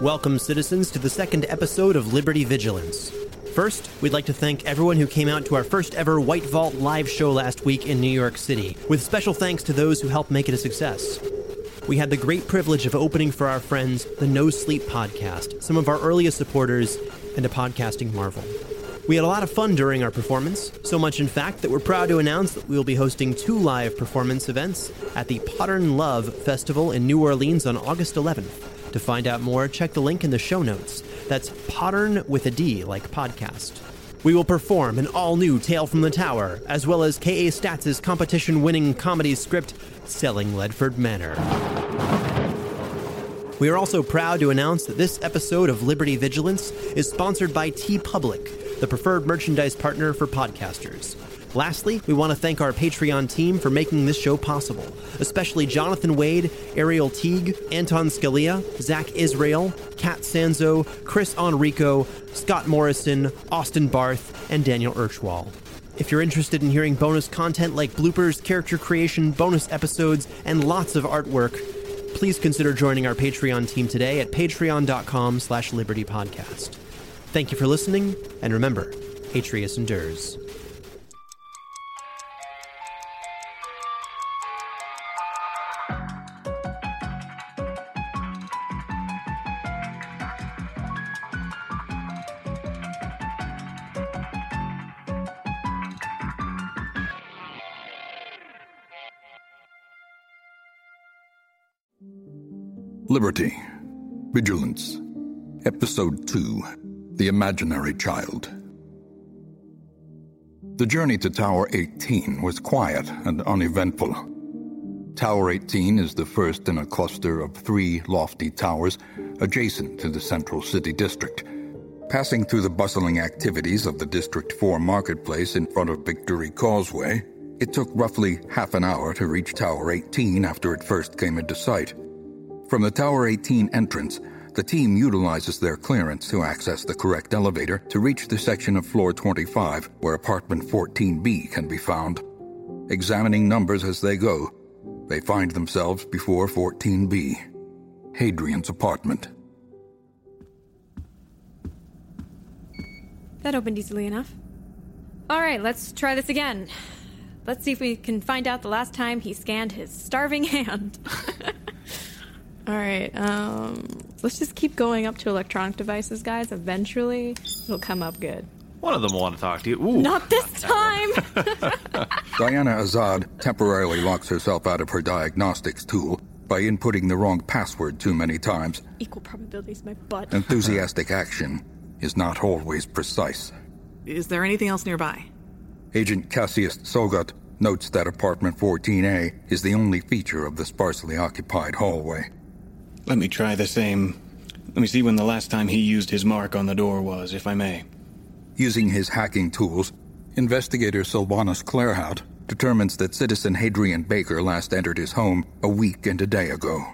Welcome, citizens, to the second episode of Liberty Vigilance. First, we'd like to thank everyone who came out to our first ever White Vault live show last week in New York City, with special thanks to those who helped make it a success. We had the great privilege of opening for our friends the No Sleep podcast, some of our earliest supporters, and a podcasting marvel. We had a lot of fun during our performance, so much in fact that we're proud to announce that we will be hosting two live performance events at the Modern Love Festival in New Orleans on August 11th. To find out more, check the link in the show notes. That's Pottern with a D, like podcast. We will perform an all new Tale from the Tower, as well as K.A. Statz' competition winning comedy script, Selling Ledford Manor. We are also proud to announce that this episode of Liberty Vigilance is sponsored by TeePublic, the preferred merchandise partner for podcasters. Lastly, we want to thank our Patreon team for making this show possible, especially Jonathan Wade, Ariel Teague, Anton Scalia, Zach Israel, Kat Sanzo, Chris Enrico, Scott Morrison, Austin Barth, and Daniel Urchwall. If you're interested in hearing bonus content like bloopers, character creation, bonus episodes, and lots of artwork, please consider joining our Patreon team today at patreon.com slash libertypodcast. Thank you for listening, and remember, Atreus endures. Liberty. Vigilance. Episode 2 The Imaginary Child. The journey to Tower 18 was quiet and uneventful. Tower 18 is the first in a cluster of three lofty towers adjacent to the central city district. Passing through the bustling activities of the District 4 marketplace in front of Victory Causeway, it took roughly half an hour to reach Tower 18 after it first came into sight. From the Tower 18 entrance, the team utilizes their clearance to access the correct elevator to reach the section of floor 25 where apartment 14B can be found. Examining numbers as they go, they find themselves before 14B, Hadrian's apartment. That opened easily enough. All right, let's try this again. Let's see if we can find out the last time he scanned his starving hand. All right, um, let's just keep going up to electronic devices, guys. Eventually, it'll come up good. One of them will want to talk to you. Ooh, Not this time! Diana Azad temporarily locks herself out of her diagnostics tool by inputting the wrong password too many times. Equal probabilities, my butt. Enthusiastic action is not always precise. Is there anything else nearby? Agent Cassius Tsogot notes that apartment 14A is the only feature of the sparsely occupied hallway. Let me try the same. Let me see when the last time he used his mark on the door was, if I may. Using his hacking tools, investigator Sylvanus Claerhaut determines that citizen Hadrian Baker last entered his home a week and a day ago.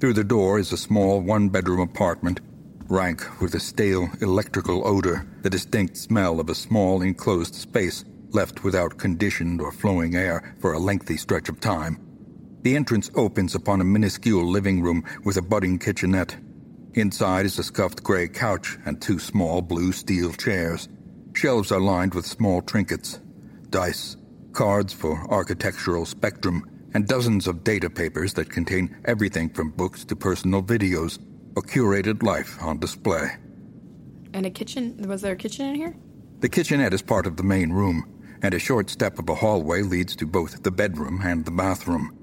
Through the door is a small one bedroom apartment, rank with a stale electrical odor, the distinct smell of a small enclosed space left without conditioned or flowing air for a lengthy stretch of time. The entrance opens upon a minuscule living room with a budding kitchenette. Inside is a scuffed gray couch and two small blue steel chairs. Shelves are lined with small trinkets, dice, cards for architectural spectrum, and dozens of data papers that contain everything from books to personal videos, a curated life on display. And a kitchen? Was there a kitchen in here? The kitchenette is part of the main room, and a short step of a hallway leads to both the bedroom and the bathroom.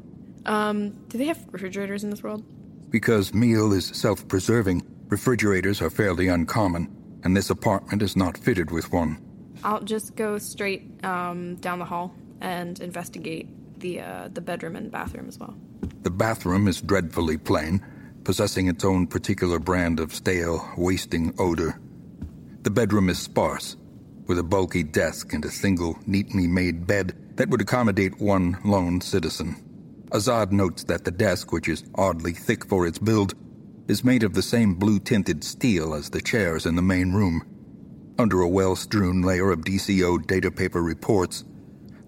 Um, do they have refrigerators in this world? Because meal is self preserving, refrigerators are fairly uncommon, and this apartment is not fitted with one. I'll just go straight um, down the hall and investigate the uh, the bedroom and bathroom as well. The bathroom is dreadfully plain, possessing its own particular brand of stale, wasting odor. The bedroom is sparse, with a bulky desk and a single, neatly made bed that would accommodate one lone citizen. Azad notes that the desk, which is oddly thick for its build, is made of the same blue tinted steel as the chairs in the main room. Under a well strewn layer of DCO data paper reports,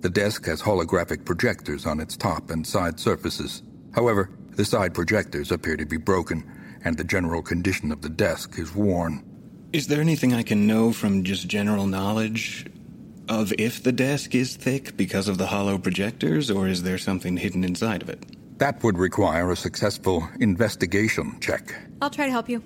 the desk has holographic projectors on its top and side surfaces. However, the side projectors appear to be broken, and the general condition of the desk is worn. Is there anything I can know from just general knowledge of if the desk is thick because of the hollow projectors, or is there something hidden inside of it? That would require a successful investigation check. I'll try to help you.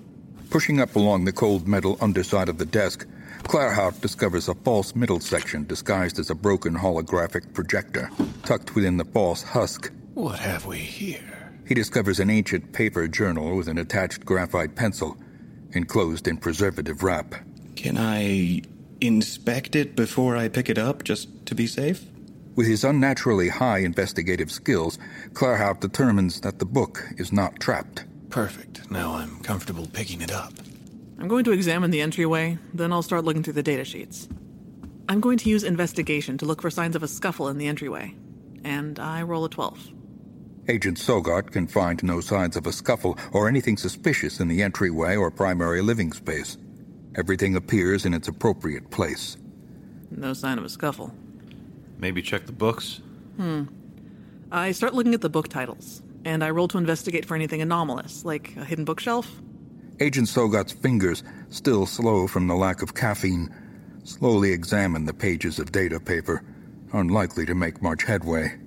Pushing up along the cold metal underside of the desk, Claerhaut discovers a false middle section disguised as a broken holographic projector, tucked within the false husk. What have we here? He discovers an ancient paper journal with an attached graphite pencil, enclosed in preservative wrap. Can I inspect it before I pick it up, just to be safe? With his unnaturally high investigative skills, Claerhaut determines that the book is not trapped. Perfect. Now I'm comfortable picking it up. I'm going to examine the entryway, then I'll start looking through the data sheets. I'm going to use investigation to look for signs of a scuffle in the entryway. And I roll a 12. Agent Tsogot can find no signs of a scuffle or anything suspicious in the entryway or primary living space. Everything appears in its appropriate place. No sign of a scuffle. Maybe check the books? Hmm. I start looking at the book titles, and I roll to investigate for anything anomalous, like a hidden bookshelf. Agent Tsogot's fingers, still slow from the lack of caffeine, slowly examine the pages of data paper, unlikely to make much headway.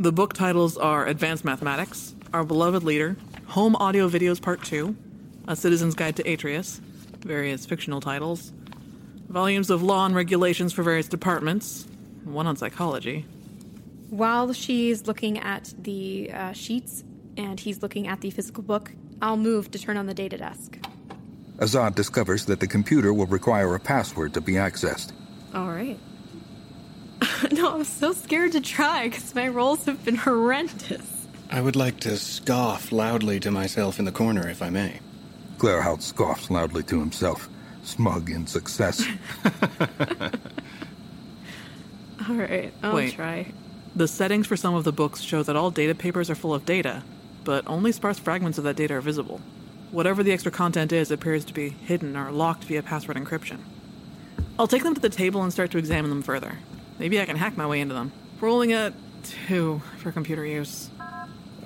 The book titles are Advanced Mathematics, Our Beloved Leader, Home Audio Videos Part 2, A Citizen's Guide to Atreus, various fictional titles, volumes of law and regulations for various departments, one on psychology. While she's looking at the uh, sheets and he's looking at the physical book, I'll move to turn on the data desk. Azad discovers that the computer will require a password to be accessed. All right. no, I'm so scared to try because my rolls have been horrendous. I would like to scoff loudly to myself in the corner, if I may. Claerhaut scoffs loudly to himself, smug in success. All right, I'll Wait. try. The settings for some of the books show that all data papers are full of data, but only sparse fragments of that data are visible. Whatever the extra content is appears to be hidden or locked via password encryption. I'll take them to the table and start to examine them further. Maybe I can hack my way into them. Rolling a two for computer use.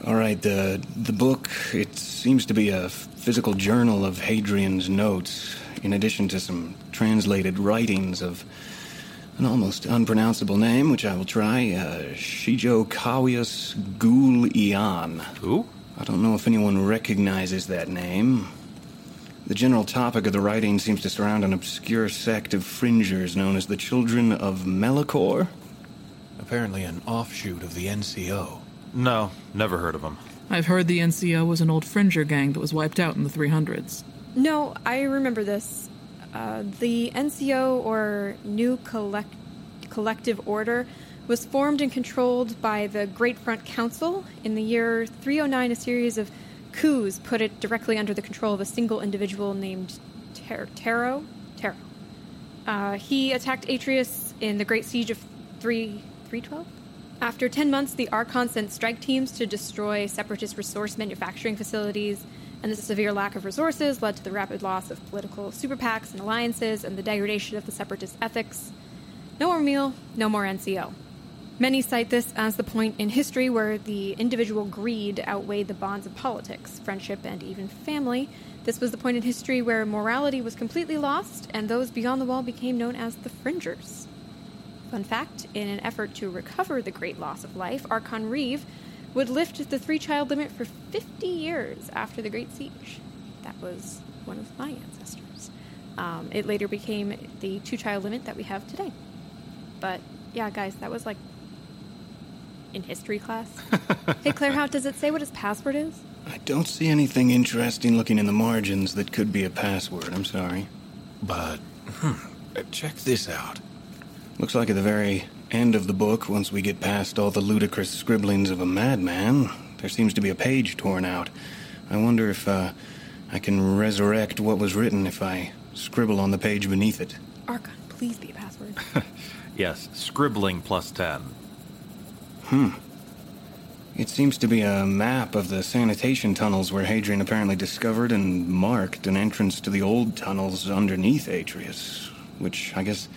All right, the the book it seems to be a physical journal of Hadrian's notes, in addition to some translated writings of an almost unpronounceable name, which I will try. Uh, Shijo Kawius Gul Ian. Who? I don't know if anyone recognizes that name. The general topic of the writing seems to surround an obscure sect of fringers known as the Children of Melikor. Apparently an offshoot of the NCO. No, never heard of them. I've heard the NCO was an old Fringer gang that was wiped out in the 300s. No, I remember this. Uh, the NCO, or New Collect- Collective Order, was formed and controlled by the Great Front Council. In the year 309, a series of coups put it directly under the control of a single individual named Ter- Taro. Taro. Uh, he attacked Atreus in the Great Siege of 3 312. After 10 months, the Archon sent strike teams to destroy separatist resource manufacturing facilities, and the severe lack of resources led to the rapid loss of political super PACs and alliances and the degradation of the separatist ethics. No more meal, no more NCO. Many cite this as the point in history where the individual greed outweighed the bonds of politics, friendship, and even family. This was the point in history where morality was completely lost, and those beyond the wall became known as the Fringers. Fun fact in an effort to recover the great loss of life, Archon Reeve would lift the three child limit for 50 years after the Great Siege. That was one of my ancestors. Um, it later became the two child limit that we have today. But yeah, guys, that was like in history class. hey, Claire, how does it say what his password is? I don't see anything interesting looking in the margins that could be a password, I'm sorry. But, hmm, check this out. Looks like at the very end of the book, once we get past all the ludicrous scribblings of a madman, there seems to be a page torn out. I wonder if uh, I can resurrect what was written if I scribble on the page beneath it. Archon, please be a password. Yes, scribbling plus 10. Hmm. It seems to be a map of the sanitation tunnels where Hadrian apparently discovered and marked an entrance to the old tunnels underneath Atreus, which I guess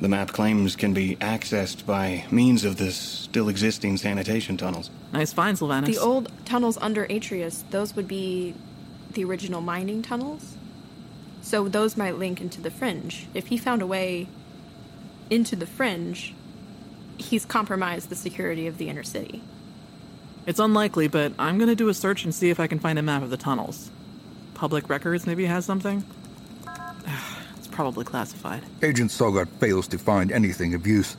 the map claims can be accessed by means of the still existing sanitation tunnels. Nice find, Sylvanus. the old tunnels under Atreus, those would be the original mining tunnels. So those might link into the fringe. If he found a way into the fringe, he's compromised the security of the inner city. It's unlikely, but I'm gonna do a search and see if I can find a map of the tunnels. Public records maybe has something? it's probably classified. Agent Tsogot fails to find anything of use.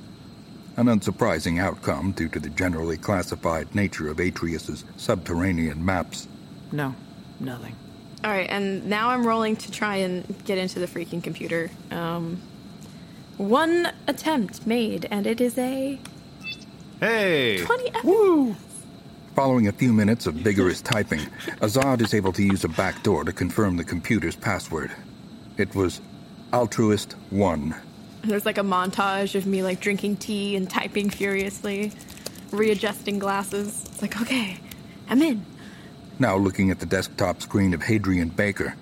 An unsurprising outcome due to the generally classified nature of Atreus's subterranean maps. No, nothing. All right, and now I'm rolling to try and get into the freaking computer. Um, one attempt made, and it is a Hey! 20 Woo! Following a few minutes of vigorous typing, Azad is able to use a backdoor to confirm the computer's password. It was Altruist 1. There's like a montage of me like drinking tea and typing furiously, readjusting glasses. It's like, okay, I'm in. Now looking at the desktop screen of Hadrian Baker,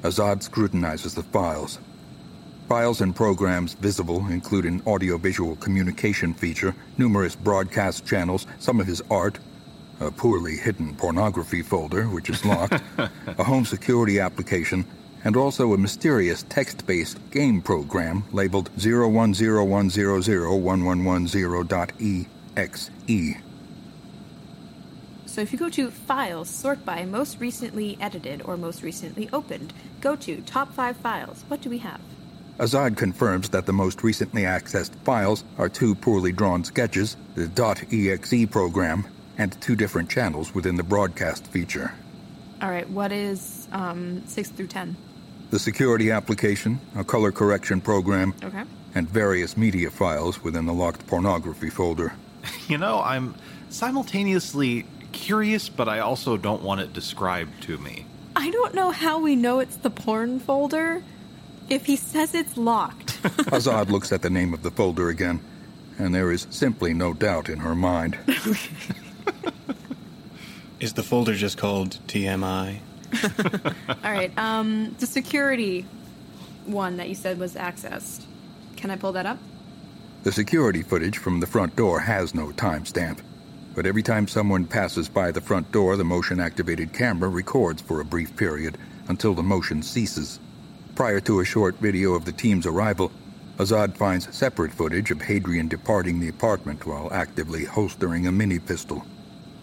Azad scrutinizes the files. Files and programs visible include an audiovisual communication feature, numerous broadcast channels, some of his art, a poorly hidden pornography folder, which is locked, a home security application, and also a mysterious text based game program labeled 0101001110.exe. So if you go to Files, sort by most recently edited or most recently opened, go to Top 5 Files. What do we have? Azad confirms that the most recently accessed files are two poorly drawn sketches, the .exe program, and two different channels within the broadcast feature. All right, what is um, 6 through 10? The security application, a color correction program, Okay. and various media files within the locked pornography folder. You know, I'm simultaneously curious, but I also don't want it described to me. I don't know how we know it's the porn folder if he says it's locked. Azad looks at the name of the folder again, and there is simply no doubt in her mind. Is the folder just called TMI? All right, um, the security one that you said was accessed. Can I pull that up? The security footage from the front door has no timestamp, but every time someone passes by the front door, the motion activated camera records for a brief period until the motion ceases. Prior to a short video of the team's arrival, Azad finds separate footage of Hadrian departing the apartment while actively holstering a mini pistol.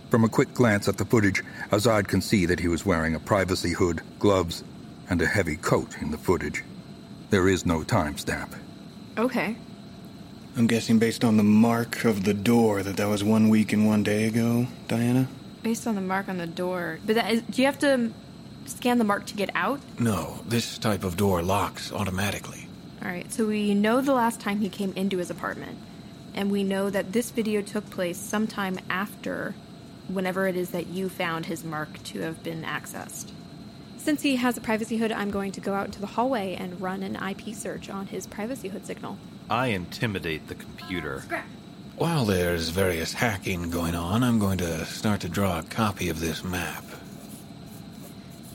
From a quick glance at the footage, Azad can see that he was wearing a privacy hood, gloves, and a heavy coat in the footage. There is no timestamp. Okay. I'm guessing based on the mark of the door that that was one week and one day ago, Diana? Based on the mark on the door. But that is, do you have to scan the mark to get out? No, this type of door locks automatically. All right, so we know the last time he came into his apartment, and we know that this video took place sometime after whenever it is that you found his mark to have been accessed. Since he has a privacy hood, I'm going to go out into the hallway and run an IP search on his privacy hood signal. I intimidate the computer. While there's various hacking going on, I'm going to start to draw a copy of this map.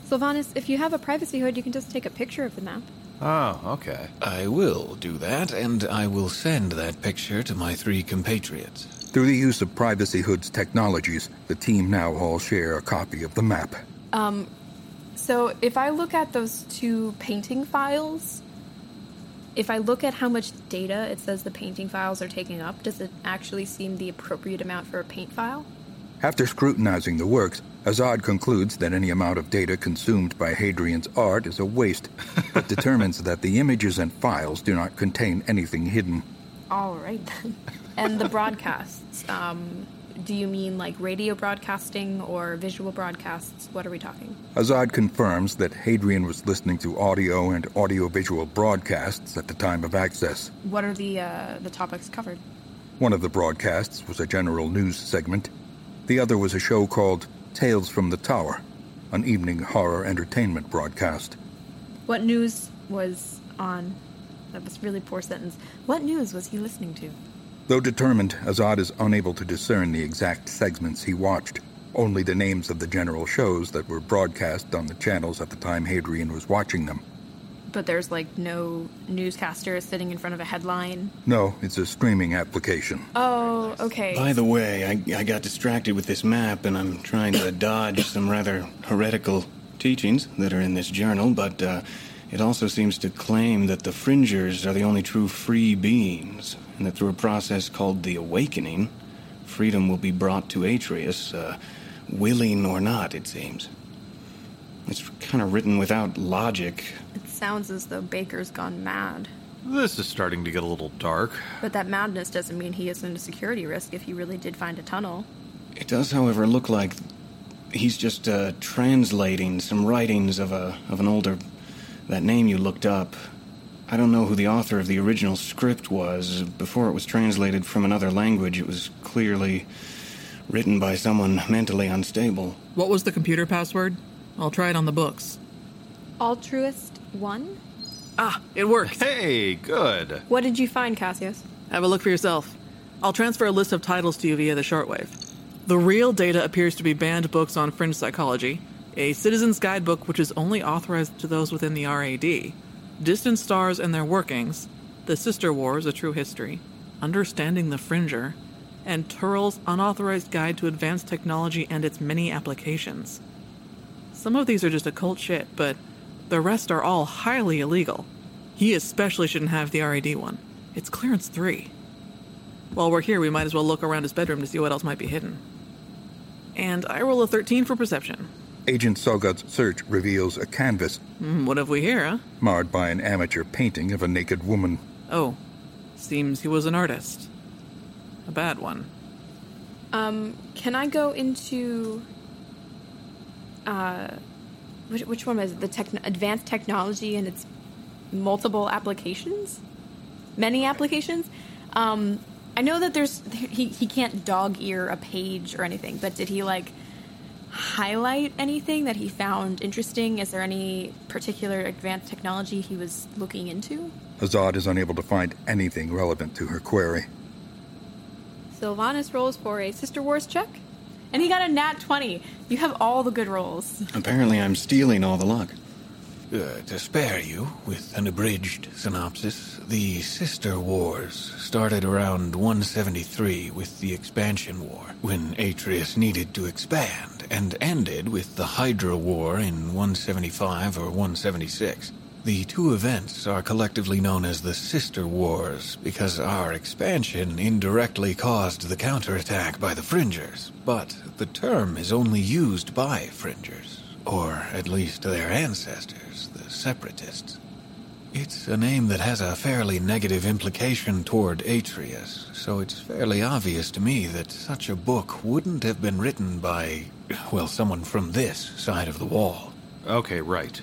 Sylvanus, if you have a privacy hood, you can just take a picture of the map. Oh, okay. I will do that, and I will send that picture to my three compatriots. Through the use of Privacy Hood's technologies, the team now all share a copy of the map. Um, so if I look at those two painting files, if I look at how much data it says the painting files are taking up, does it actually seem the appropriate amount for a paint file? After scrutinizing the works, Azad concludes that any amount of data consumed by Hadrian's art is a waste, but determines that the images and files do not contain anything hidden. All right then. And the broadcasts, um, do you mean like radio broadcasting or visual broadcasts? What are we talking? Azad confirms that Hadrian was listening to audio and audiovisual broadcasts at the time of access. What are the uh, the topics covered? One of the broadcasts was a general news segment. The other was a show called Tales from the Tower, an evening horror entertainment broadcast. What news was on? That was really poor sentence. What news was he listening to? Though determined, Azad is unable to discern the exact segments he watched, only the names of the general shows that were broadcast on the channels at the time Hadrian was watching them. But there's like no newscaster sitting in front of a headline. No, it's a streaming application. Oh, okay. By the way, I, I got distracted with this map and I'm trying to dodge some rather heretical teachings that are in this journal, but uh, it also seems to claim that the Fringers are the only true free beings, and that through a process called the Awakening, freedom will be brought to Atreus, uh, willing or not, it seems. It's kind of written without logic. It sounds as though Baker's gone mad. This is starting to get a little dark. But that madness doesn't mean he isn't a security risk if he really did find a tunnel. It does, however, look like he's just uh, translating some writings of a of an older that name you looked up. I don't know who the author of the original script was. Before it was translated from another language, it was clearly written by someone mentally unstable. What was the computer password? I'll try it on the books. Altruist 1? Ah, it worked. Hey, good. What did you find, Cassius? Have a look for yourself. I'll transfer a list of titles to you via the shortwave. The real data appears to be banned books on fringe psychology, a citizen's guidebook which is only authorized to those within the RAD, distant stars and their workings, the Sister Wars, a true history, understanding the Fringer, and Turl's unauthorized guide to advanced technology and its many applications. Some of these are just occult shit, but the rest are all highly illegal. He especially shouldn't have the RAD one. It's clearance 3. While we're here, we might as well look around his bedroom to see what else might be hidden. And I roll a 13 for perception. Agent Tsogot's search reveals a canvas Hmm, what have we here, huh? marred by an amateur painting of a naked woman. Oh, seems he was an artist. A bad one. Um, can I go into uh which, which one was it? The techn advanced technology and its multiple applications? Many applications? Um I know that there's he he can't dog ear a page or anything, but did he like highlight anything that he found interesting? Is there any particular advanced technology he was looking into? Azad is unable to find anything relevant to her query. Sylvanus rolls for a Sister Wars check. And he got a nat 20. You have all the good rolls. Apparently, I'm stealing all the luck. Uh, to spare you with an abridged synopsis, the Sister Wars started around 173 with the Expansion War, when Atreus needed to expand, and ended with the Hydra War in 175 or 176. The two events are collectively known as the Sister Wars because our expansion indirectly caused the counterattack by the Fringers, but the term is only used by Fringers, or at least their ancestors, the Separatists. It's a name that has a fairly negative implication toward Atreus, so it's fairly obvious to me that such a book wouldn't have been written by, well, someone from this side of the wall. Okay, right.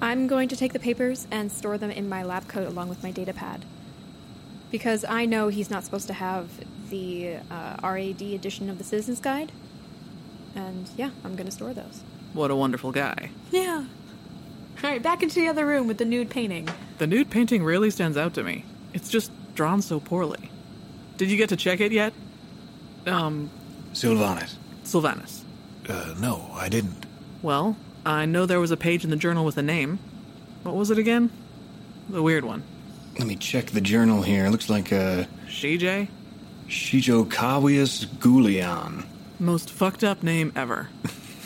I'm going to take the papers and store them in my lab coat along with my data pad. Because I know he's not supposed to have the uh, RAD edition of the Citizen's Guide. And yeah, I'm going to store those. What a wonderful guy. Yeah. All right, back into the other room with the nude painting. The nude painting really stands out to me. It's just drawn so poorly. Did you get to check it yet? Um, Sylvanus. Sylvanus. Uh, no, I didn't. Well, I know there was a page in the journal with a name. What was it again? The weird one. Let me check the journal here. Looks like uh, Shijay? Shijokawius Gulian. Most fucked up name ever.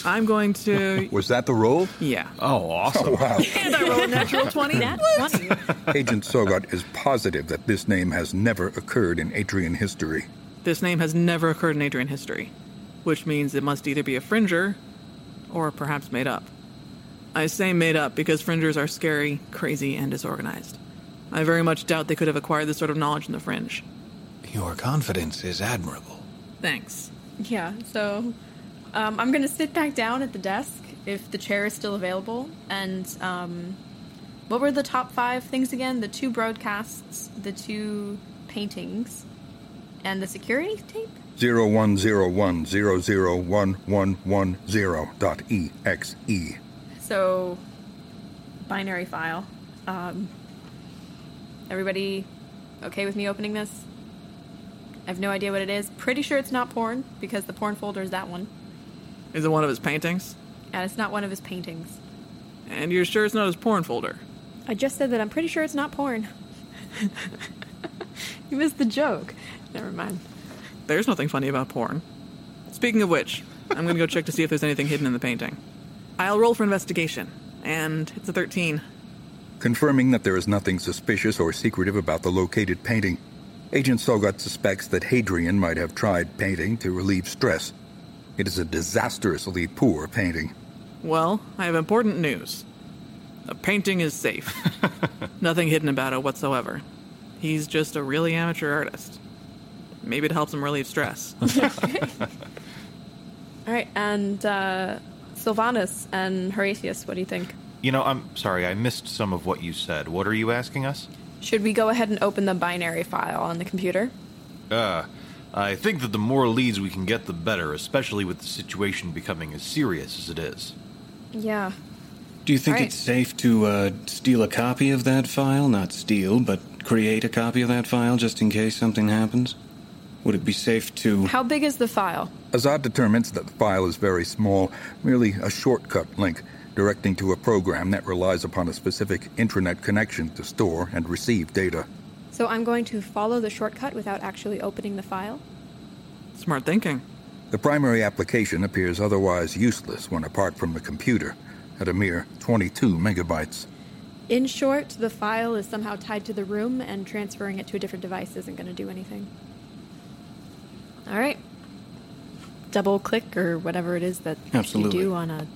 I'm going to. Was that the roll? Yeah. Oh, awesome. Wow. And I rolled a natural 20. Nat 20. Agent Tsogot is positive that this name has never occurred in Atrian history. This name has never occurred in Atrian history, which means it must either be a Fringer or perhaps made up. I say made up because Fringers are scary, crazy, and disorganized. I very much doubt they could have acquired this sort of knowledge in the Fringe. Your confidence is admirable. Thanks. Yeah, so um, I'm going to sit back down at the desk if the chair is still available. And um, what were the top five things again? The two broadcasts, the two paintings, and the security tape? 0101001110.exe. So, binary file. Um, everybody okay with me opening this? I have no idea what it is. Pretty sure it's not porn because the porn folder is that one. Is it one of his paintings? And it's not one of his paintings. And you're sure it's not his porn folder? I just said that I'm pretty sure it's not porn. you missed the joke. Never mind. There's nothing funny about porn. Speaking of which, I'm gonna go check to see if there's anything hidden in the painting. I'll roll for investigation, and it's a 13. Confirming that there is nothing suspicious or secretive about the located painting, Agent Tsogot suspects that Hadrian might have tried painting to relieve stress. It is a disastrously poor painting. Well, I have important news. The painting is safe. Nothing hidden about it whatsoever. He's just a really amateur artist. Maybe it helps him relieve stress. All right, and uh, Sylvanus and Horatius, what do you think? You know, I'm sorry, I missed some of what you said. What are you asking us? Should we go ahead and open the binary file on the computer? Uh, I think that the more leads we can get, the better, especially with the situation becoming as serious as it is. Yeah. Do you think Right. it's safe to uh, steal a copy of that file? Not steal, but create a copy of that file just in case something happens? Would it be safe to. How big is the file? Azad determines that the file is very small, merely a shortcut link directing to a program that relies upon a specific intranet connection to store and receive data. So I'm going to follow the shortcut without actually opening the file? Smart thinking. The primary application appears otherwise useless when apart from the computer, at a mere 22 megabytes. In short, the file is somehow tied to the room, and transferring it to a different device isn't going to do anything. All right. Double click or whatever it is that Absolutely. you do on a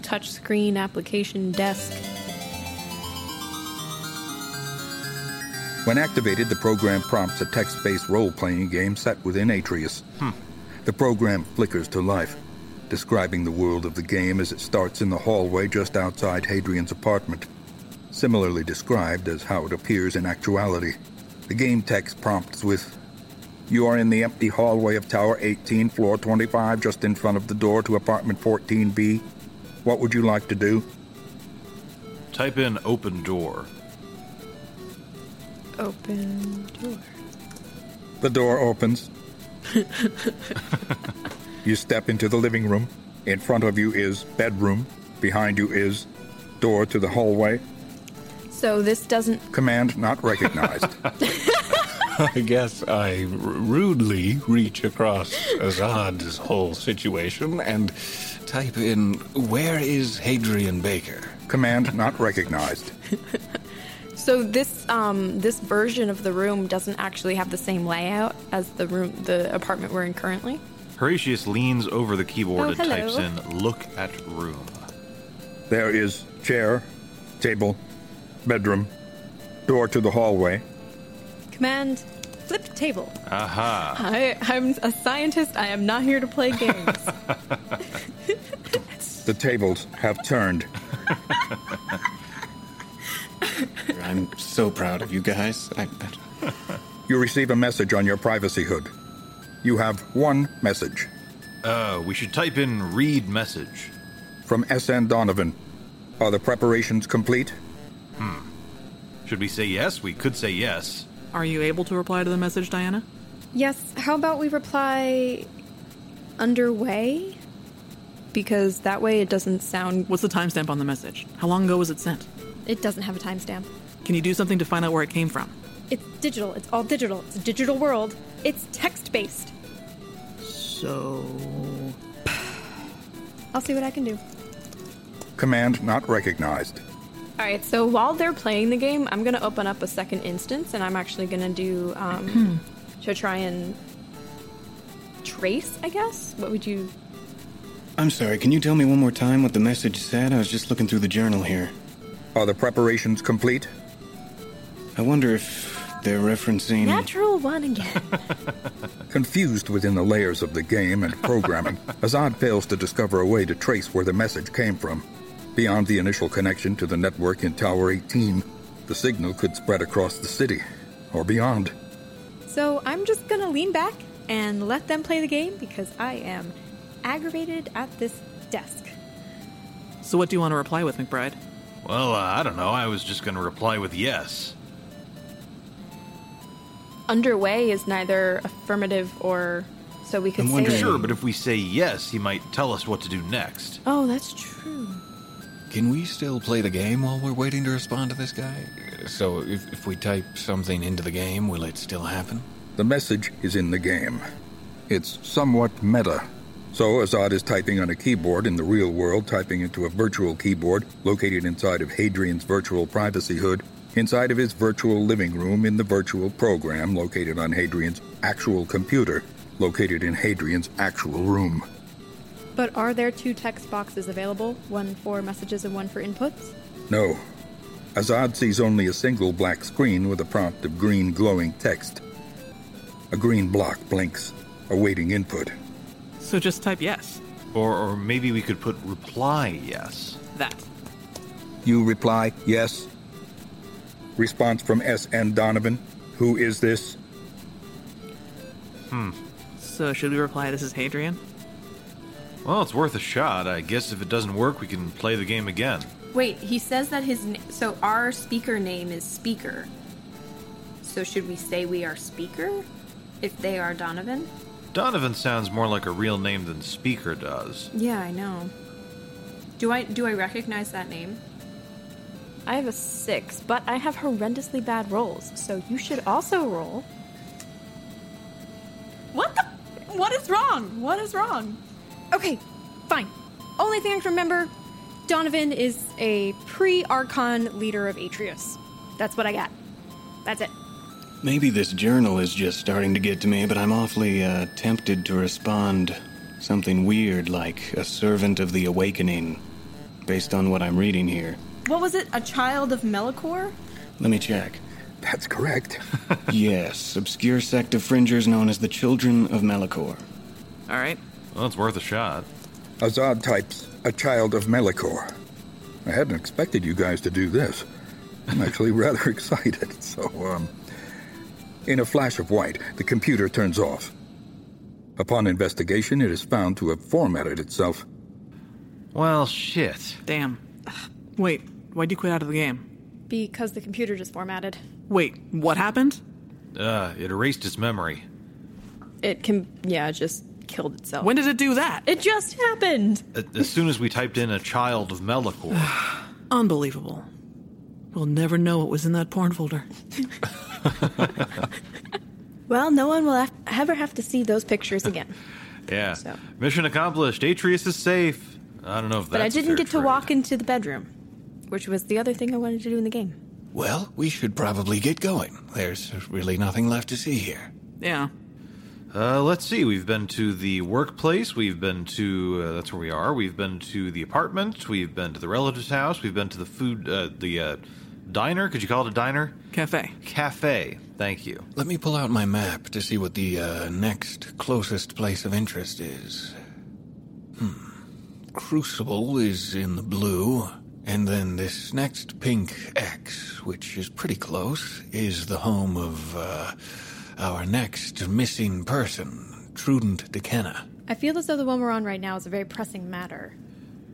touchscreen application desk. When activated, the program prompts a text based role playing game set within Atreus. Hmm. The program flickers to life, describing the world of the game as it starts in the hallway just outside Hadrian's apartment. Similarly described as how it appears in actuality. The game text prompts with You are in the empty hallway of Tower 18, floor 25, just in front of the door to apartment 14B. What would you like to do? Type in open door. Open door. The door opens. you step into the living room. In front of you is bedroom. Behind you is door to the hallway. So this doesn't. Command not recognized. I guess I r- rudely reach across Azad's whole situation and type in, Where is Hadrian Baker? Command not recognized. So this um this version of the room doesn't actually have the same layout as the room the apartment we're in currently. Horatius leans over the keyboard Oh, and hello. types in look at room. There is chair, table, bedroom, door to the hallway. Command flip table. Aha. I I'm a scientist. I am not here to play games. The tables have turned. I'm so proud of you guys. I, I, You receive a message on your privacy hood. You have one message Uh, we should type in read message. from S.N. Donovan. Are the preparations complete? Hmm. Should we say yes? We could say yes. Are you able to reply to the message, Diana? yes. How about we reply underway? Because that way it doesn't sound. What's the timestamp on the message? How long ago was it sent? It doesn't have a timestamp. Can you do something to find out where it came from? It's digital. It's all digital. It's a digital world. It's text based. So. I'll see what I can do. Command not recognized. All right. So while they're playing the game, I'm gonna open up a second instance, and I'm actually gonna do um, to try and trace. I guess. What would you? I'm sorry, can you tell me one more time what the message said? I was just looking through the journal here. Are the preparations complete? I wonder if they're referencing. Natural one again. Confused within the layers of the game and programming, Azad fails to discover a way to trace where the message came from. Beyond the initial connection to the network in Tower 18, the signal could spread across the city, or beyond. so I'm just gonna lean back and let them play the game because I am aggravated at this desk. So, what do you want to reply with, McBride? Well, uh, I don't know. I was just going to reply with yes. Underway is neither affirmative or so we could I'm say. wondering- like- Sure, but if we say yes, he might tell us what to do next. Oh, that's true. Can we still play the game while we're waiting to respond to this guy? So if, if we type something into the game, will it still happen? The message is in the game. It's somewhat meta. So Azad is typing on a keyboard in the real world, typing into a virtual keyboard located inside of Hadrian's virtual privacy hood, inside of his virtual living room in the virtual program located on Hadrian's actual computer, located in Hadrian's actual room. But are there two text boxes available? One for messages and one for inputs? No. Azad sees only a single black screen with a prompt of green glowing text. A green block blinks, awaiting input. So just type yes. Or, or maybe we could put reply yes. That. You reply, yes. Response from S.N. Donovan. Who is this? Hmm. So should we reply this is Hadrian? Well, it's worth a shot. I guess if it doesn't work, we can play the game again. Wait, he says that his na- so our speaker name is Speaker. So should we say we are Speaker if they are Donovan? Donovan sounds more like a real name than Speaker does. Yeah, I know. Do I do I recognize that name? I have a six, but I have horrendously bad rolls, so you should also roll. What the? What is wrong? What is wrong? Okay, fine. Only thing I can remember Donovan is a pre Archon leader of Atreus. That's what I got. That's it. Maybe this journal is just starting to get to me, but I'm awfully uh, tempted to respond something weird like a servant of the awakening, based on what I'm reading here. What was it? A child of Melikor? Let me check. That's correct. yes, obscure sect of fringers known as the Children of Melikor. All right. Well, it's worth a shot. Azad types, a child of Melikor. I hadn't expected you guys to do this. I'm actually rather excited. So, um. In a flash of white, the computer turns off. Upon investigation, it is found to have formatted itself. Well, shit. Damn. Wait, why'd you quit out of the game? Because the computer just formatted. Wait, what happened? Uh, it erased its memory. It can, yeah, just killed itself. When did it do that? it just happened! As soon as we typed in a child of Melikor. Unbelievable. We'll never know what was in that porn folder. Well, no one will have, ever have to see those pictures again. Yeah. So. Mission accomplished. Atreus is safe. I don't know if that's but I didn't fair get to trade. walk into the bedroom, which was the other thing I wanted to do in the game. Well, we should probably get going. There's really nothing left to see here. Yeah. Uh, let's see. We've been to the workplace. We've been to uh, that's where we are. We've been to the apartment. We've been to the relative's house. We've been to the food, uh, the uh, diner. Could you call it a diner? Cafe. Cafe. Thank you. Let me pull out my map to see what the uh, next closest place of interest is. Hmm. Crucible is in the blue, and then this next pink X, which is pretty close, is the home of uh, our next missing person, Trudent Deckena. I feel as though the one we're on right now is a very pressing matter.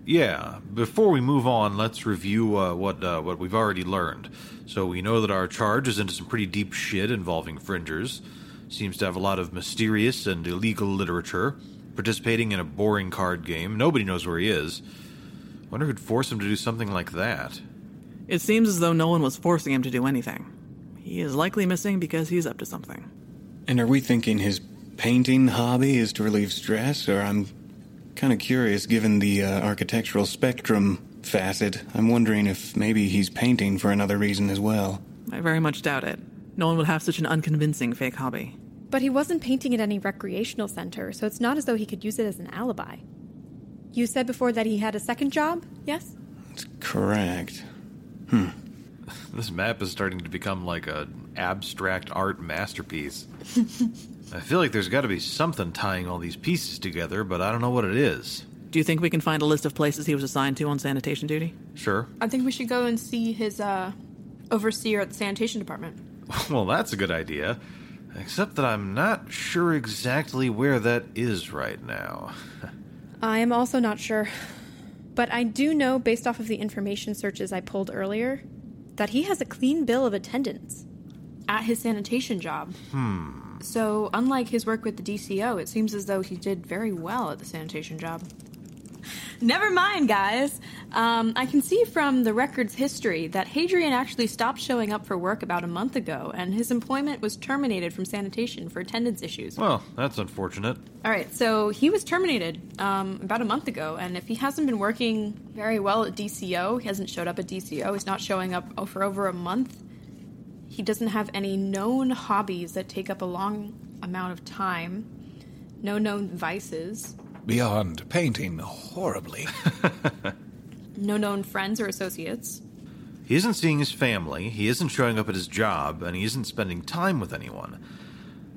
Yeah. Before we move on, let's review uh, what uh, what we've already learned. So we know that our charge is into some pretty deep shit involving fringers. Seems to have a lot of mysterious and illegal literature. Participating in a boring card game. Nobody knows where he is. Wonder who'd force him to do something like that. It seems as though no one was forcing him to do anything. He is likely missing because he's up to something. And are we thinking his painting hobby is to relieve stress, or I'm kind of curious given the uh, architectural spectrum facet? I'm wondering if maybe he's painting for another reason as well. I very much doubt it. No one would have such an unconvincing fake hobby. But he wasn't painting at any recreational center, so it's not as though he could use it as an alibi. You said before that he had a second job, yes? That's Correct. This map is starting to become like an abstract art masterpiece. I feel like there's got to be something tying all these pieces together, but I don't know what it is. Do you think we can find a list of places he was assigned to on sanitation duty? Sure. I think we should go and see his uh, overseer at the sanitation department. Well, that's a good idea. Except that I'm not sure exactly where that is right now. I am also not sure. But I do know, based off of the information searches I pulled earlier, that he has a clean bill of attendance. At his sanitation job. Hmm. So, unlike his work with the DCO, it seems as though he did very well at the sanitation job. Never mind, guys. Um, I can see from the record's history that Hadrian actually stopped showing up for work about a month ago, and his employment was terminated from sanitation for attendance issues. Well, that's unfortunate. All right, so he was terminated um, about a month ago, and if he hasn't been working very well at DCO, he hasn't showed up at DCO, he's not showing up for over a month, he doesn't have any known hobbies that take up a long amount of time, no known vices, Beyond painting horribly. no known friends or associates. He isn't seeing his family, he isn't showing up at his job, and he isn't spending time with anyone.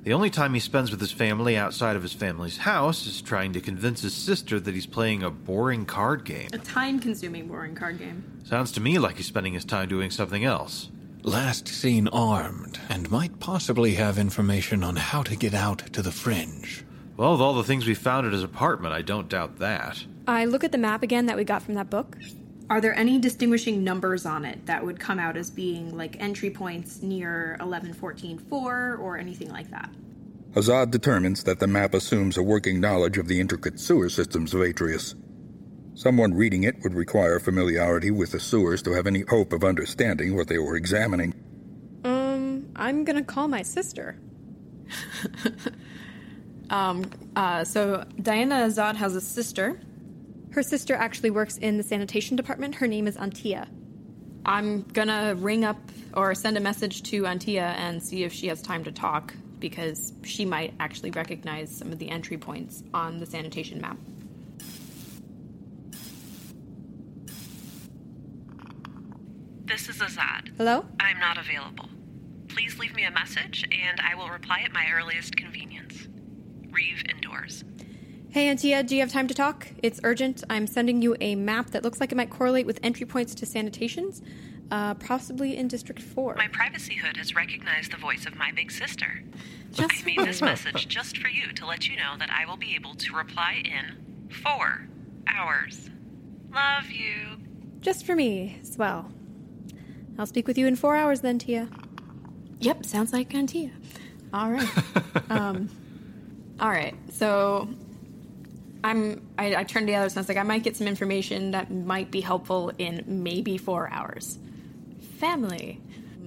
The only time he spends with his family outside of his family's house is trying to convince his sister that he's playing a boring card game. A time consuming, boring card game. Sounds to me like he's spending his time doing something else. Last seen armed, and might possibly have information on how to get out to the fringe. Well, with all the things we found at his apartment, I don't doubt that. I look at the map again that we got from that book. Are there any distinguishing numbers on it that would come out as being like entry points near 1114.4 or anything like that? Azad determines that the map assumes a working knowledge of the intricate sewer systems of Atreus. Someone reading it would require familiarity with the sewers to have any hope of understanding what they were examining. Um, I'm gonna call my sister. um, uh, so Diana Azad has a sister. Her sister actually works in the sanitation department. Her name is Antia. I'm gonna ring up or send a message to Antia and see if she has time to talk because she might actually recognize some of the entry points on the sanitation map. This is Azad. Hello? I'm not available. Please leave me a message and I will reply at my earliest convenience. Reeve indoors. Hey, Antia, do you have time to talk? It's urgent. I'm sending you a map that looks like it might correlate with entry points to sanitations, uh, possibly in District 4. My privacy hood has recognized the voice of my big sister. Just I made this message just for you to let you know that I will be able to reply in four hours. Love you. Just for me as well. I'll speak with you in four hours then, Tia. Yep, sounds like Antia. All right. um, all right. So I'm. I, I turned to the other side. I was like, I might get some information that might be helpful in maybe four hours. Family.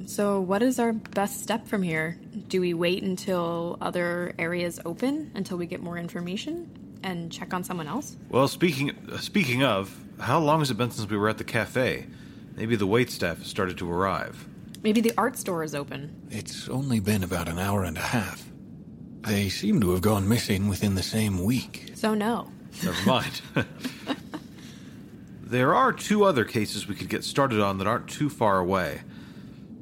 So, what is our best step from here? Do we wait until other areas open until we get more information and check on someone else? Well, speaking uh, speaking of, how long has it been since we were at the cafe? Maybe the wait staff has started to arrive. Maybe the art store is open. It's only been about an hour and a half. They seem to have gone missing within the same week. So, no. Never mind. there are two other cases we could get started on that aren't too far away.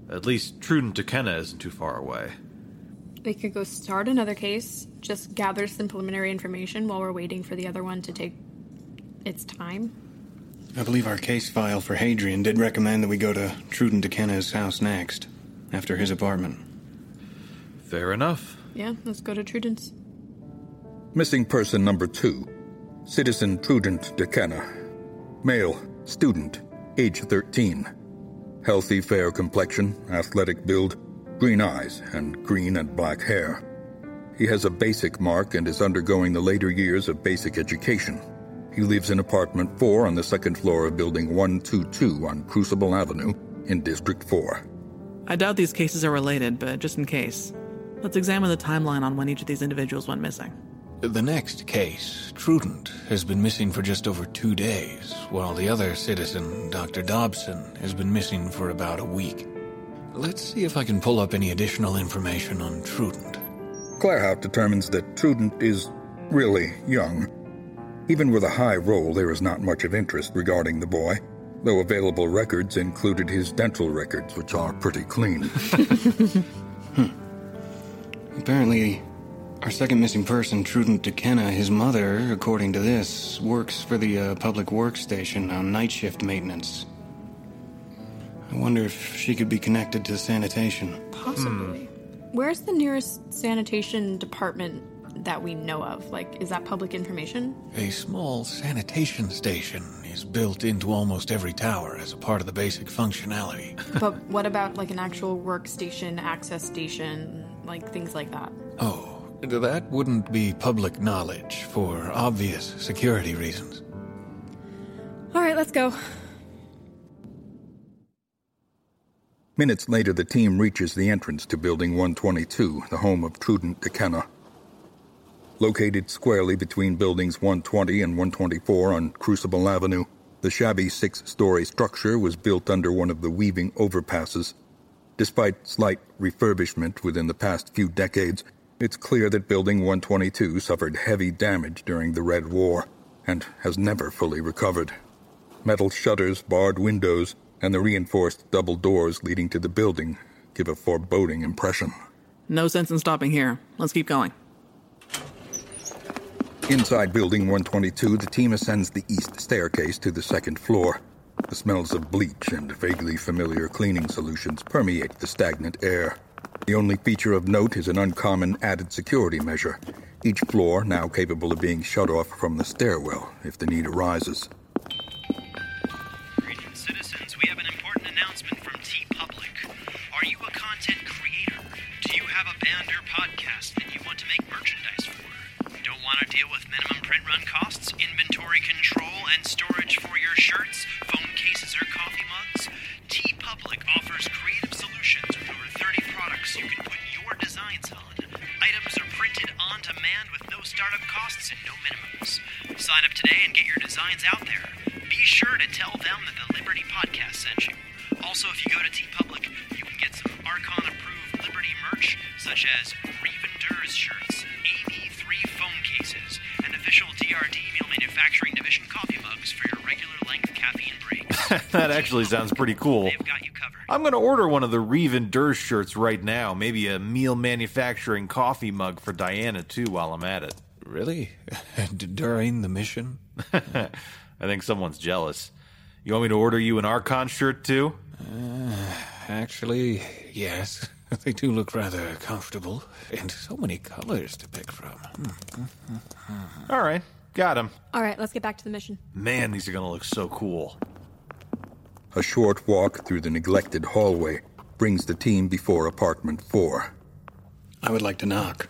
At least Truden Deckena isn't too far away. We could go start another case, just gather some preliminary information while we're waiting for the other one to take its time. I believe our case file for Hadrian did recommend that we go to Truden Deckena's house next, after his apartment. Fair enough. Yeah, let's go to Truden's. Missing person number two Citizen Trudent Deckena. Male, student, age 13. Healthy, fair complexion, athletic build, green eyes, and green and black hair. He has a basic mark and is undergoing the later years of basic education. He lives in apartment 4 on the second floor of building 122 on Crucible Avenue in District 4. I doubt these cases are related, but just in case, let's examine the timeline on when each of these individuals went missing. The next case, Trudent, has been missing for just over two days, while the other citizen, Dr. Dobson, has been missing for about a week. Let's see if I can pull up any additional information on Trudent. Claerhaut determines that Trudent is really young. Even with a high roll, there is not much of interest regarding the boy, though available records included his dental records, which are pretty clean. Apparently, our second missing person, Trudent Deckena, his mother, according to this, works for the uh, public works station on night shift maintenance. I wonder if she could be connected to sanitation. Possibly. Where's the nearest sanitation department that we know of? Like, is that public information? A small sanitation station is built into almost every tower as a part of the basic functionality. but what about like an actual workstation, access station, like things like that? Oh, that wouldn't be public knowledge for obvious security reasons. All right, let's go. Minutes later, the team reaches the entrance to Building 122, the home of Trudent Deckena. Located squarely between Buildings 120 and 124 on Crucible Avenue, the shabby six story structure was built under one of the weaving overpasses. Despite slight refurbishment within the past few decades, it's clear that Building 122 suffered heavy damage during the Red War and has never fully recovered. Metal shutters, barred windows, and the reinforced double doors leading to the building give a foreboding impression. No sense in stopping here. Let's keep going. Inside Building 122, the team ascends the east staircase to the second floor. The smells of bleach and vaguely familiar cleaning solutions permeate the stagnant air. The only feature of note is an uncommon added security measure, each floor now capable of being shut off from the stairwell if the need arises. Citizens. We have an important announcement from TeePublic. Are you a content creator? Do you have a band or podcast that you want to make merchandise for? Don't want to deal with minimum print run costs, inventory control, and storage for your shirts, cases, or coffee mugs? TeePublic offers creative solutions with over 30 products you can put your designs on. Items are printed on demand with no startup costs and no minimums. Sign up today and get your designs out there. Be sure to tell them that the Liberty Podcast sent you. Also, if you go to T Public, you can get some Archon approved Liberty merch, such as Revenders shirts, official DRD Meal Manufacturing Division coffee mugs for your regular length caffeine breaks. that actually sounds pretty cool. They've got you covered. I'm going to order one of the Reeve and Durst shirts right now. Maybe a meal manufacturing coffee mug for Diana, too, while I'm at it. Really? During the mission? I think someone's jealous. You want me to order you an Archon shirt, too? Uh, actually, yes. They do look rather comfortable, and so many colors to pick from. Hmm. All right, got him. All right, let's get back to the mission. Man, these are going to look so cool. A short walk through the neglected hallway brings the team before apartment 4. I would like to knock.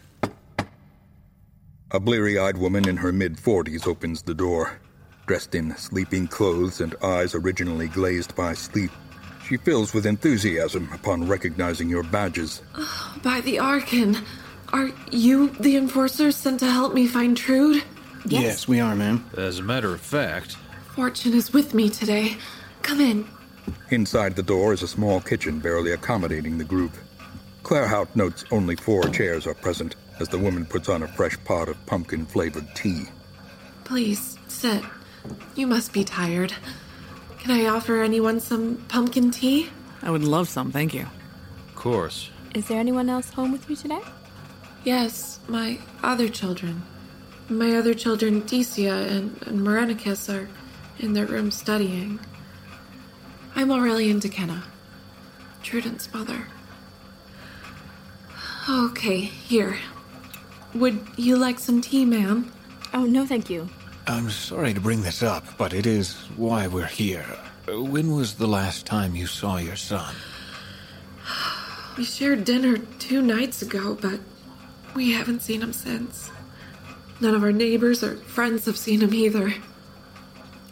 A bleary eyed woman in her mid 40s opens the door. Dressed in sleeping clothes and eyes originally glazed by sleep, she fills with enthusiasm upon recognizing your badges. By the Archon. Are you the enforcers sent to help me find Trude? Yes, we are, ma'am. As a matter of fact, Fortune is with me today. Come in. Inside the door is a small kitchen barely accommodating the group. Claerhaut notes only four chairs are present as the woman puts on a fresh pot of pumpkin flavored tea. Please, sit. You must be tired. Can I offer anyone some pumpkin tea? I would love some, thank you. of course. Is there anyone else home with you today? Yes, my other children. My other children, Deecia and, and Marenikis, are in their room studying. I'm Aurillian Deckena, Trudent's mother. Okay, here. Would you like some tea, ma'am? Oh, no, thank you. I'm sorry to bring this up, but it is why we're here. When was the last time you saw your son? We shared dinner two nights ago, but we haven't seen him since. None of our neighbors or friends have seen him either.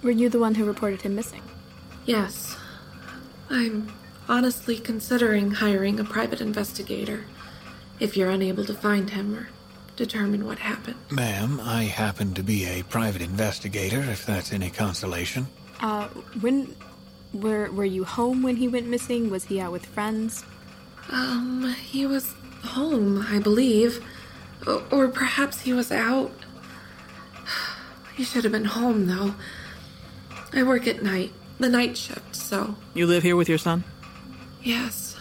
Were you the one who reported him missing? Yes. I'm honestly considering hiring a private investigator if you're unable to find him or determine what happened. Ma'am, I happen to be a private investigator, if that's any consolation. Uh, when were were you home when he went missing? Was he out with friends? Um, he was home, I believe. O- Or perhaps he was out. He should have been home, though. I work at night, the night shift, so You live here with your son? yes.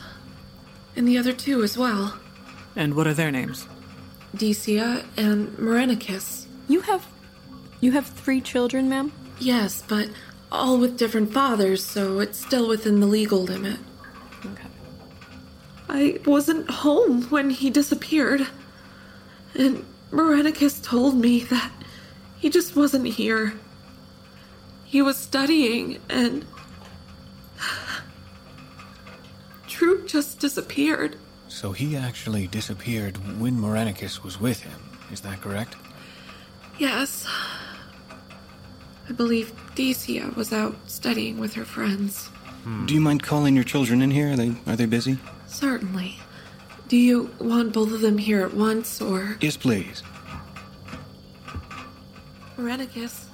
And the other two as well And what are their names? Deecia and Marenikis. You have you have three children, ma'am? Yes, but all with different fathers, so it's still within the legal limit. Okay. I wasn't home when he disappeared. And Marenikis told me that he just wasn't here. He was studying and. Trude just disappeared. So he actually disappeared when Marenikis was with him, is that correct? Yes. I believe Deecia was out studying with her friends. Hmm. Do you mind calling your children in here? Are they are they busy? Certainly. Do you want both of them here at once, or Yes, please. Veronicus?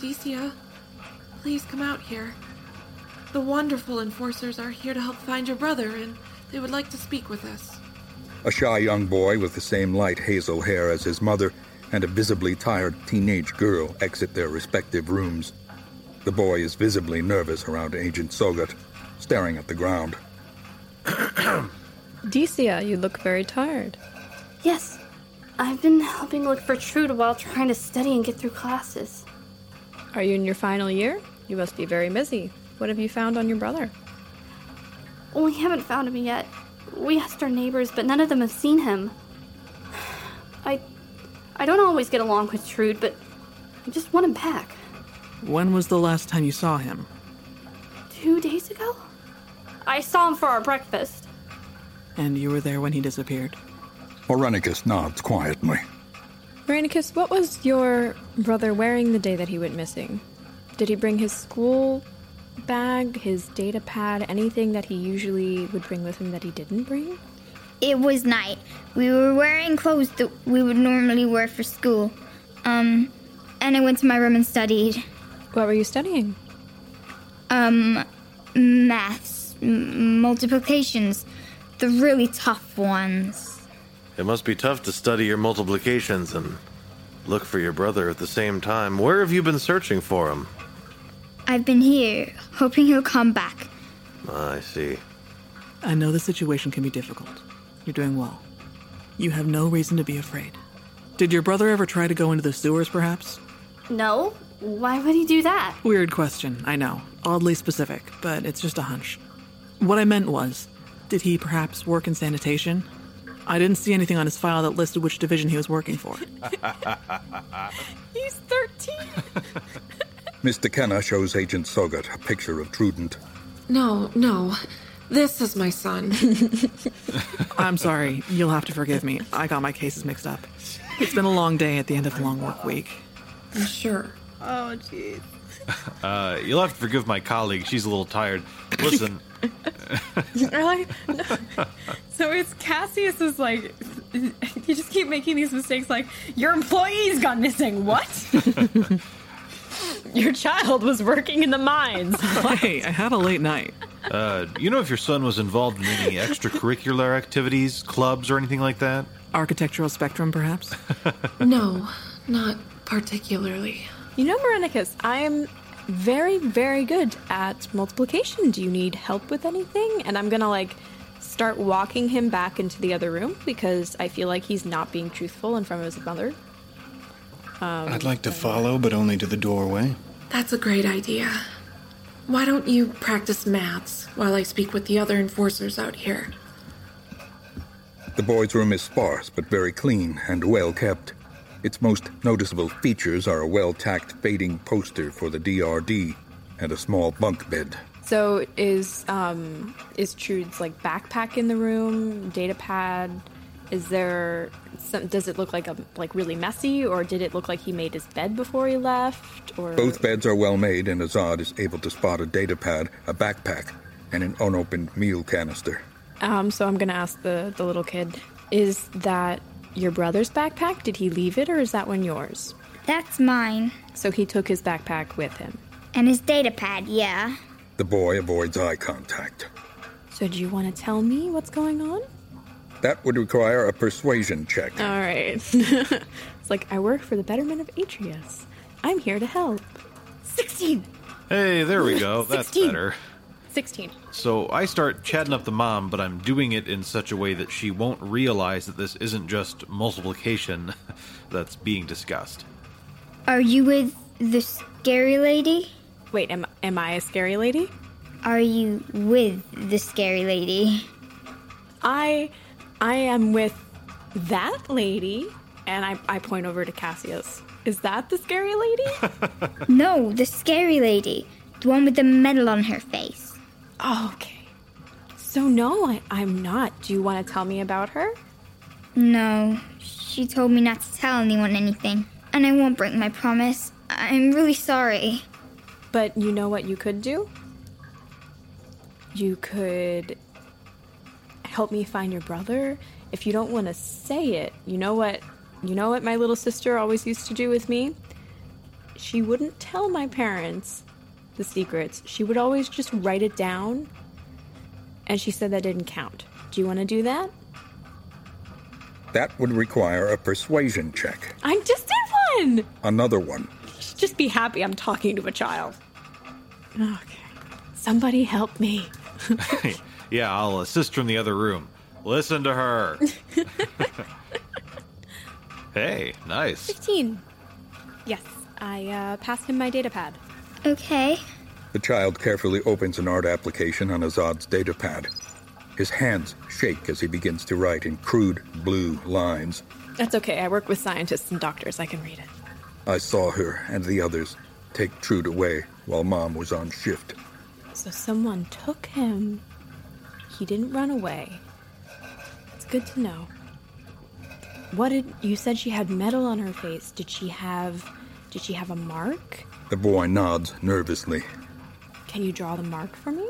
Deecia? Please come out here. The wonderful enforcers are here to help find your brother, and they would like to speak with us. A shy young boy with the same light hazel hair as his mother and a visibly tired teenage girl exit their respective rooms. The boy is visibly nervous around Agent Tsogot, staring at the ground. Deecia, you look very tired. Yes, I've been helping look for Trude while trying to study and get through classes. Are you in your final year? You must be very busy. What have you found on your brother? We haven't found him yet. We asked our neighbors, but none of them have seen him. I I don't always get along with Trude, but I just want him back. When was the last time you saw him? Two days ago? I saw him for our breakfast. And you were there when he disappeared? Orenicus nods quietly. Veronicus, what was your brother wearing the day that he went missing? Did he bring his school bag, his data pad, anything that he usually would bring with him that he didn't bring? It was night. We were wearing clothes that we would normally wear for school. Um, and I went to my room and studied. What were you studying? Um, maths, m- multiplications, the really tough ones. It must be tough to study your multiplications and look for your brother at the same time. Where have you been searching for him? I've been here, hoping he'll come back. Ah, I see. I know the situation can be difficult. You're doing well. You have no reason to be afraid. Did your brother ever try to go into the sewers, perhaps? No? Why would he do that? Weird question, I know. Oddly specific, but it's just a hunch. What I meant was, did he perhaps work in sanitation? I didn't see anything on his file that listed which division he was working for. He's 13. Mr. Kenna shows Agent Tsogot a picture of Trudent. No, no. This is my son. I'm sorry, you'll have to forgive me. I got my cases mixed up. It's been a long day at the end of a long work week. I'm sure. Oh, jeez. Uh, you'll have to forgive my colleague. She's a little tired. Listen, Or like, no. so it's Cassius is like, you just keep making these mistakes. Like your employee's gone missing. What? Your child was working in the mines. hey, I had a late night. uh, you know if your son was involved in any extracurricular activities, clubs, or anything like that? Architectural spectrum, perhaps? no, not particularly. You know, Veronicus, I am very, very good at multiplication. Do you need help with anything? And I'm gonna like start walking him back into the other room because I feel like he's not being truthful in front of his mother. Um, I'd like to follow, but only to the doorway. That's a great idea. Why don't you practice maths while I speak with the other enforcers out here? The boy's room is sparse but very clean and well kept. Its most noticeable features are a well tacked fading poster for the DRD and a small bunk bed. So is um is Trude's like backpack in the room, data pad? Is there some does it look like a like really messy or did it look like he made his bed before he left or Both beds are well made, and Azad is able to spot a data pad, a backpack, and an unopened meal canister. Um so I'm going to ask the the little kid, is that your brother's backpack? Did he leave it or is that one yours? That's mine. So he took his backpack with him. And his data pad, yeah. The boy avoids eye contact. So do you want to tell me what's going on? That would require a persuasion check. All right. it's like I work for the betterment of Atreus. I'm here to help. 16. Hey, there we go. That's 16. better. 16. So I start chatting up the mom, but I'm doing it in such a way that she won't realize that this isn't just multiplication that's being discussed. Are you with the scary lady? Wait, am am I a scary lady? Are you with the scary lady? I I am with that lady and I, I point over to Cassius. Is that the scary lady? no, the scary lady. The one with the medal on her face. oh, okay. So no, I, I'm not. Do you want to tell me about her? No, she told me not to tell anyone anything. And I won't break my promise. I'm really sorry. But you know what you could do? You could help me find your brother. If you don't want to say it, you know what? You know what my little sister always used to do with me? She wouldn't tell my parents the secrets. She would always just write it down. And she said that didn't count. Do you want to do that? That would require a persuasion check. I just did one! Another one. Just be happy I'm talking to a child. Okay. Somebody help me. yeah, I'll assist from the other room. Listen to her. hey, nice. 15. Yes, I uh, passed him my data pad. Okay. The child carefully opens an art application on Azad's datapad. His hands shake as he begins to write in crude blue lines. That's okay. I work with scientists and doctors. I can read it. I saw her and the others take Trude away while Mom was on shift. So someone took him. He didn't run away. It's good to know. What did you said she had metal on her face? Did she have did she have a mark? The boy nods nervously. Can you draw the mark for me?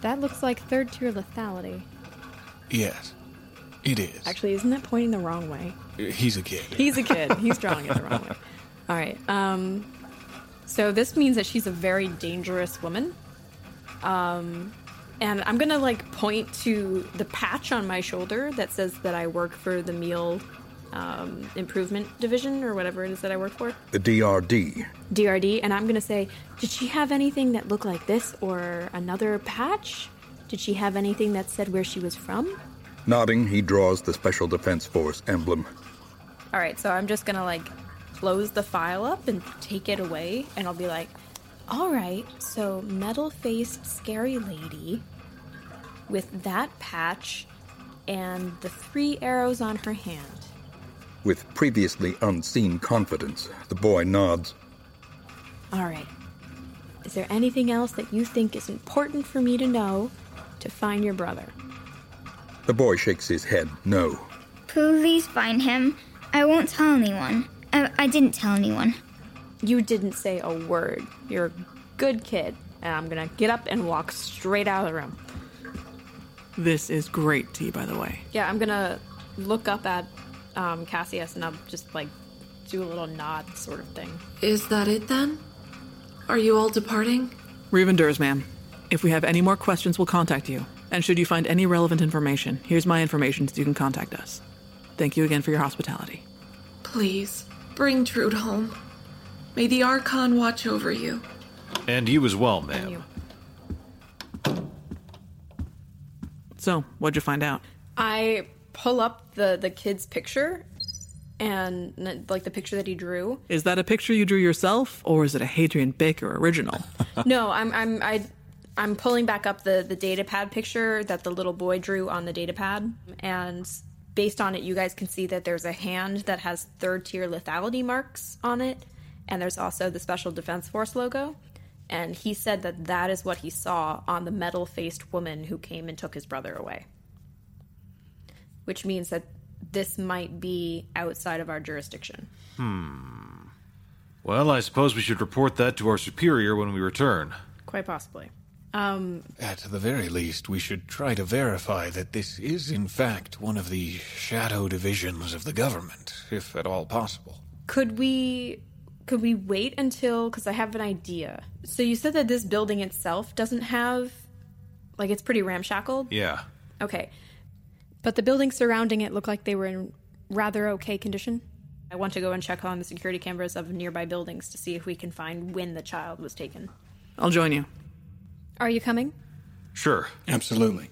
That looks like third tier lethality. Yes, it is. Actually, isn't that pointing the wrong way? He's a kid. He's a kid. He's drawing it the wrong way. All right. Um, so this means that she's a very dangerous woman. Um, and I'm gonna like point to the patch on my shoulder that says that I work for the meal um, improvement division or whatever it is that I work for. The DRD. DRD, and I'm gonna say, did she have anything that looked like this or another patch? Did she have anything that said where she was from? Nodding, he draws the Special Defense Force emblem. All right, so I'm just gonna like close the file up and take it away, and I'll be like, all right, so metal faced scary lady with that patch and the three arrows on her hand. With previously unseen confidence, the boy nods. All right. Is there anything else that you think is important for me to know to find your brother? The boy shakes his head no. Please find him. I won't tell anyone. I, I didn't tell anyone. You didn't say a word. You're a good kid. And I'm gonna get up and walk straight out of the room. This is great tea, by the way. Yeah, I'm gonna look up at um, Cassius and I'll just like do a little nod sort of thing. Is that it then? Are you all departing? Revenders, ma'am. If we have any more questions, we'll contact you. And should you find any relevant information, here's my information so you can contact us. Thank you again for your hospitality. Please, bring Trude home. May the Archon watch over you. And you as well, ma'am. So, what'd you find out? I pull up the the kid's picture and like the picture that he drew. Is that a picture you drew yourself, or is it a Hadrian Baker original? no, I'm I'm I I'm pulling back up the the data pad picture that the little boy drew on the data pad, and based on it, you guys can see that there's a hand that has third tier lethality marks on it, and there's also the Special Defense Force logo. And he said that that is what he saw on the metal faced woman who came and took his brother away. Which means that this might be outside of our jurisdiction. Hmm. Well, I suppose we should report that to our superior when we return. Quite possibly. Um, At the very least, we should try to verify that this is, in fact, one of the shadow divisions of the government, if at all possible. could we could we wait until because I have an idea. So you said that this building itself doesn't have like it's pretty ramshackled. Yeah. Okay. But the buildings surrounding it look like they were in rather okay condition. I want to go and check on the security cameras of nearby buildings to see if we can find when the child was taken. I'll join you. Are you coming? Sure. Absolutely.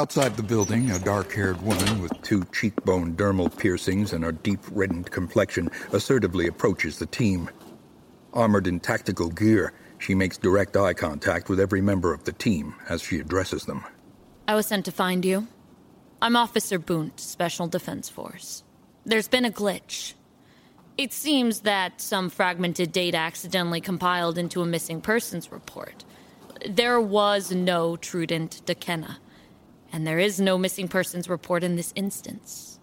Outside the building, a dark haired woman with two cheekbone dermal piercings and a deep reddened complexion assertively approaches the team. Armored in tactical gear, she makes direct eye contact with every member of the team as she addresses them. I was sent to find you. I'm Officer Boondt, Special Defense Force. There's been a glitch. It seems that some fragmented data accidentally compiled into a missing persons report. There was no Trudent Deckena, and there is no missing persons report in this instance.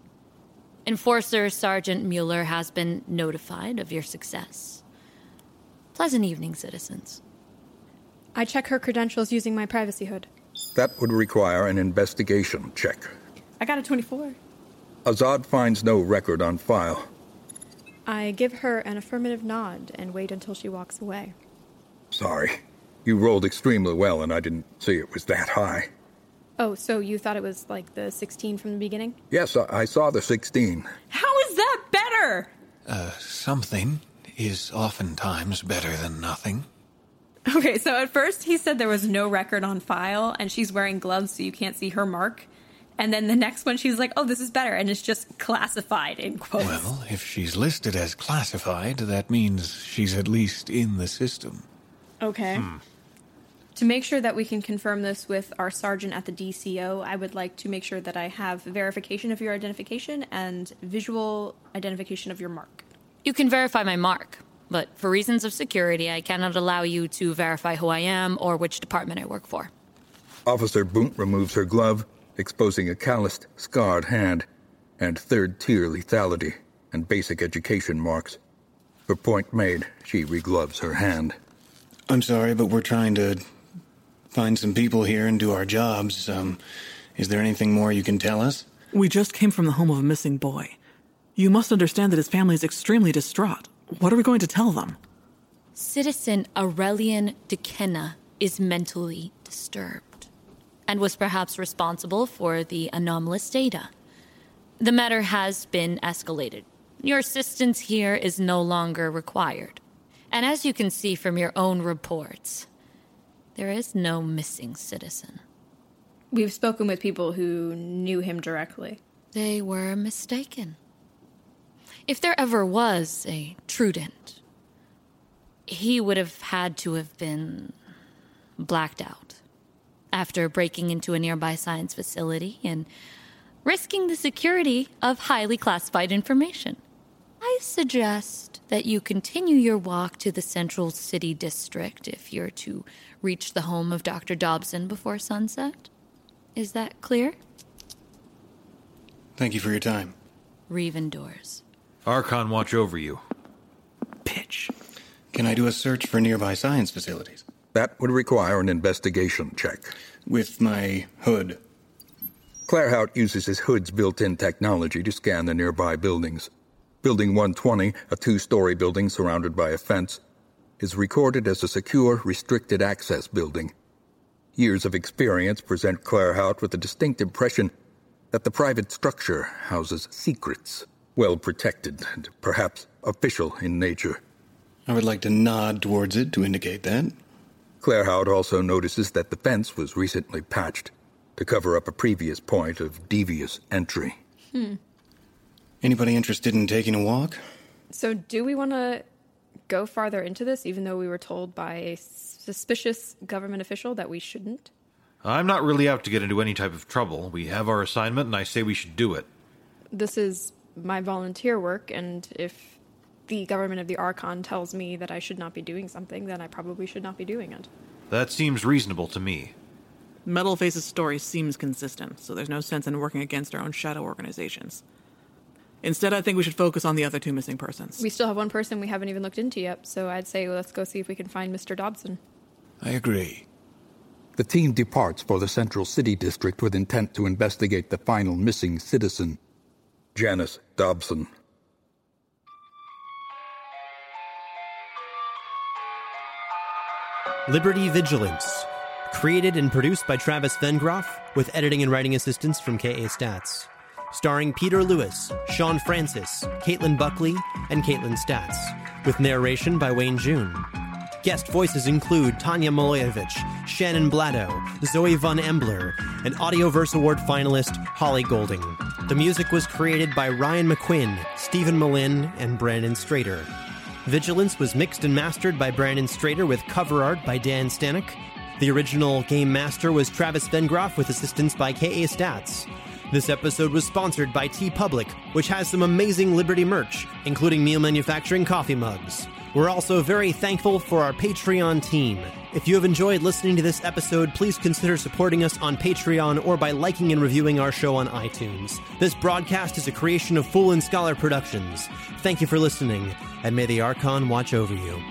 Enforcer Sergeant Mueller has been notified of your success. Pleasant evening, citizens. I check her credentials using my privacy hood. That would require an investigation check. I got a 24. Azad finds no record on file. I give her an affirmative nod and wait until she walks away. Sorry. You rolled extremely well, and I didn't see it was that high. Oh, so you thought it was like the 16 from the beginning? Yes, I, I saw the 16. How is that better? Uh, something is oftentimes better than nothing. Okay, so at first he said there was no record on file and she's wearing gloves so you can't see her mark. And then the next one she's like, oh, this is better. And it's just classified in quotes. Well, if she's listed as classified, that means she's at least in the system. Okay. To make sure that we can confirm this with our sergeant at the DCO, I would like to make sure that I have verification of your identification and visual identification of your mark. You can verify my mark, but for reasons of security, I cannot allow you to verify who I am or which department I work for. Officer Boondt removes her glove, exposing a calloused, scarred hand, and third tier lethality and basic education marks. Her point made, she regloves her hand. I'm sorry, but we're trying to find some people here and do our jobs. Um, is there anything more you can tell us? We just came from the home of a missing boy. You must understand that his family is extremely distraught. What are we going to tell them? Citizen Aurillian Deckena is mentally disturbed and was perhaps responsible for the anomalous data. The matter has been escalated. Your assistance here is no longer required. And as you can see from your own reports, there is no missing citizen. We've spoken with people who knew him directly. They were mistaken. If there ever was a Trudent, he would have had to have been blacked out after breaking into a nearby science facility and risking the security of highly classified information. I suggest that you continue your walk to the Central City District if you're to reach the home of Dr. Dobson before sunset. Is that clear? Thank you for your time. Reeve indoors. Archon, watch over you. Pitch. Can I do a search for nearby science facilities? That would require an investigation check. With my hood. Claerhaut uses his hood's built in technology to scan the nearby buildings. Building 120, a two story building surrounded by a fence, is recorded as a secure, restricted access building. Years of experience present Claerhaut with a distinct impression that the private structure houses secrets, well protected and perhaps official in nature. I would like to nod towards it to indicate that. Claerhaut also notices that the fence was recently patched to cover up a previous point of devious entry. Hmm. Anybody interested in taking a walk? So, do we want to go farther into this, even though we were told by a suspicious government official that we shouldn't? I'm not really out to get into any type of trouble. We have our assignment, and I say we should do it. This is my volunteer work, and if the government of the Archon tells me that I should not be doing something, then I probably should not be doing it. That seems reasonable to me. Metal Face's story seems consistent, so there's no sense in working against our own shadow organizations. Instead, I think we should focus on the other two missing persons. We still have one person we haven't even looked into yet, so I'd say let's go see if we can find Mr. Dobson. I agree. The team departs for the Central City District with intent to investigate the final missing citizen, Janice Dobson. Liberty Vigilance. Created and produced by Travis Vengroff, with editing and writing assistance from K.A. Statz. Starring Peter Lewis, Sean Francis, Caitlin Buckley, and Kaitlin Statz. With narration by Wayne June. Guest voices include Tanja Milojevic, Shannon Bladow, Zoe Von Embler, and Audioverse Award finalist Holly Golding. The music was created by Ryan McQuinn, Steven Melin, and Brandon Strader. Vigilance was mixed and mastered by Brandon Strader with cover art by Dan Stanek. The original game master was Travis Vengroff with assistance by K.A. Statz. This episode was sponsored by TeePublic, which has some amazing Liberty merch, including meal manufacturing coffee mugs. We're also very thankful for our Patreon team. If you have enjoyed listening to this episode, please consider supporting us on Patreon or by liking and reviewing our show on iTunes. This broadcast is a creation of Fool and Scholar Productions. Thank you for listening, and may the Archon watch over you.